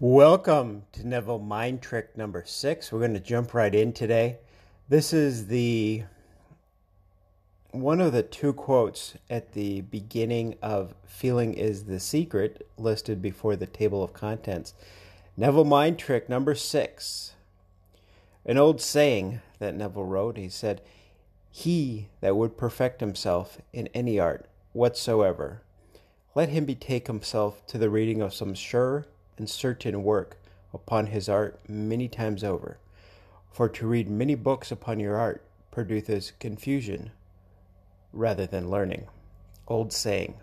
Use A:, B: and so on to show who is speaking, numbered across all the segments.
A: Welcome to Neville Mind Trick number six. We're going to jump right in today. This is the one of the two quotes at the beginning of Feeling is the Secret listed before the table of contents. Neville Mind Trick number six. An old saying that Neville wrote, he said, He that would perfect himself in any art whatsoever, let him betake himself to the reading of some sure and certain work upon his art many times over. For to read many books upon your art produces confusion rather than learning. Old saying.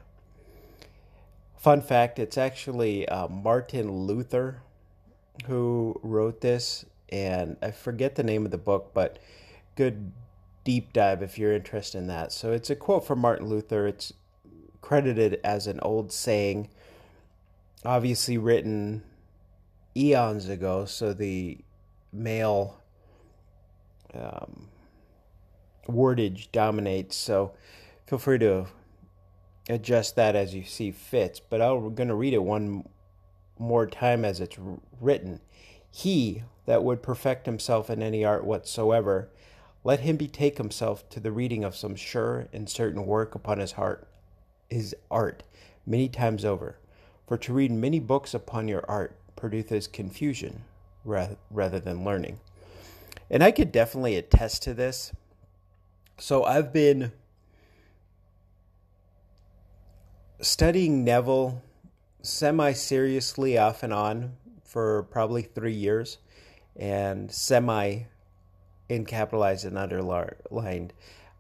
A: Fun fact it's actually uh, Martin Luther who wrote this, and I forget the name of the book, but good deep dive if you're interested in that. So it's a quote from Martin Luther. It's credited as an old saying obviously written eons ago, so the male um, wordage dominates. So feel free to adjust that as you see fits. But I'm going to read it one more time as it's written. He that would perfect himself in any art whatsoever, let him betake himself to the reading of some sure and certain work upon his heart, his art, many times over for to read many books upon your art produces confusion rather, than learning. And I could definitely attest to this. So I've been studying Neville semi seriously off and on for probably three years and semi in capitalized and underlined.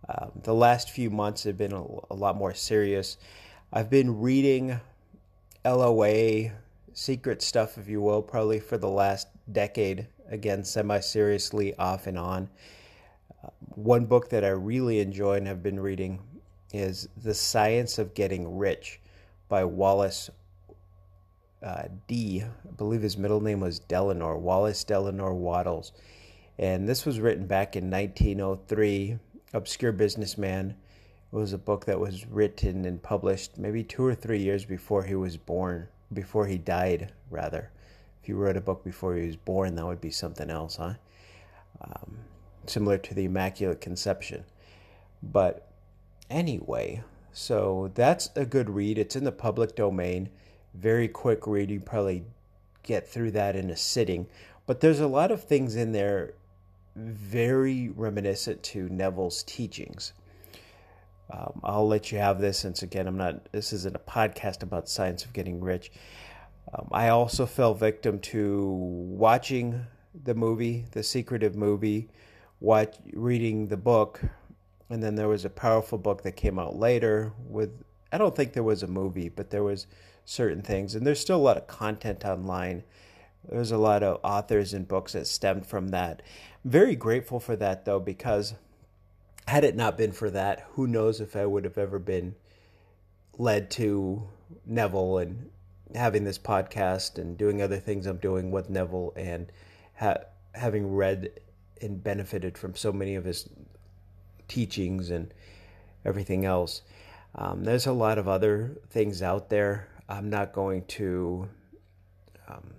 A: Um, the last few months have been a, a lot more serious. I've been reading LOA secret stuff, if you will, probably for the last decade. Again, semi seriously, off and on. Uh, one book that I really enjoy and have been reading is The Science of Getting Rich by Wallace uh, D. I believe his middle name was Delano, Wallace Delano Wattles. And this was written back in 1903. Obscure businessman it was a book that was written and published maybe two or three years before he was born, before he died, rather. If you wrote a book before he was born, that would be something else, huh? Um, similar to the Immaculate Conception. But anyway, so that's a good read. It's in the public domain. Very quick read. You probably get through that in a sitting. But there's a lot of things in there very reminiscent to Neville's teachings. Um, I'll let you have this since, again, I'm not, this isn't a podcast about science of getting rich. Um, I also fell victim to watching the movie, the secretive movie, watch, reading the book, and then there was a powerful book that came out later with, I don't think there was a movie, but there was certain things, and there's still a lot of content online. There's a lot of authors and books that stemmed from that. Very grateful for that, though, because had it not been for that, who knows if I would have ever been led to Neville and having this podcast and doing other things I'm doing with Neville and ha- having read and benefited from so many of his teachings and everything else. Um, there's a lot of other things out there. I'm not going to um,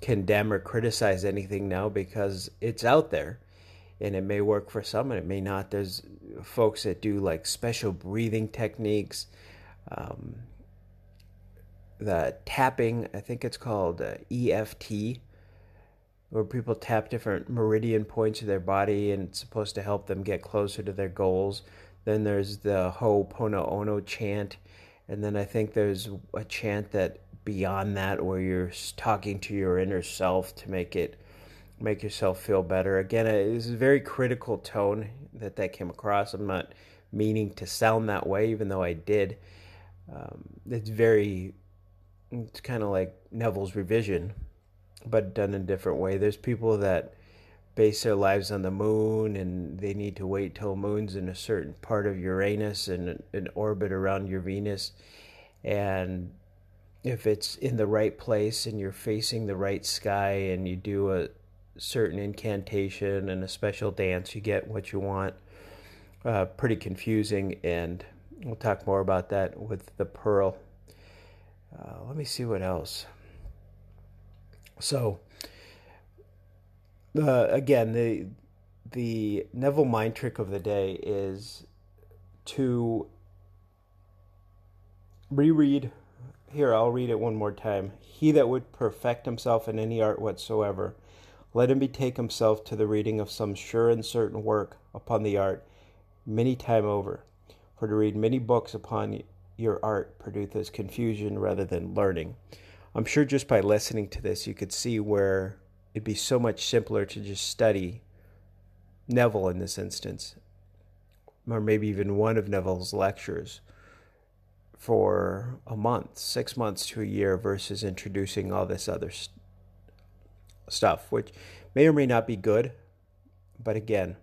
A: condemn or criticize anything now because it's out there and it may work for some and it may not. There's folks that do like special breathing techniques, um, the tapping, I think it's called uh, EFT, where people tap different meridian points of their body and it's supposed to help them get closer to their goals. Then there's the Ho'oponopono chant, and then I think there's a chant that beyond that where you're talking to your inner self to make it make yourself feel better. Again, it is a very critical tone that that came across. I'm not meaning to sound that way, even though I did. Um, it's very, it's kind of like Neville's revision, but done in a different way. There's people that base their lives on the moon and they need to wait till moon's in a certain part of Uranus and an orbit around your Venus. And if it's in the right place and you're facing the right sky and you do a, certain incantation and a special dance, you get what you want. Uh, pretty confusing, and we'll talk more about that with the pearl. Uh, let me see what else. So, uh, again, the the Neville mind trick of the day is to reread. Here, I'll read it one more time. He that would perfect himself in any art whatsoever, let him betake himself to the reading of some sure and certain work upon the art many time over. For to read many books upon your art produces confusion rather than learning. I'm sure just by listening to this, you could see where it'd be so much simpler to just study Neville in this instance, or maybe even one of Neville's lectures for a month, six months to a year, versus introducing all this other stuff, which may or may not be good. But again,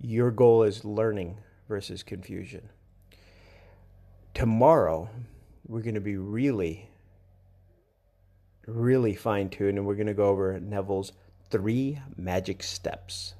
A: your goal is learning versus confusion. Tomorrow, we're going to be really, really fine tuned and we're going to go over Neville's three magic steps.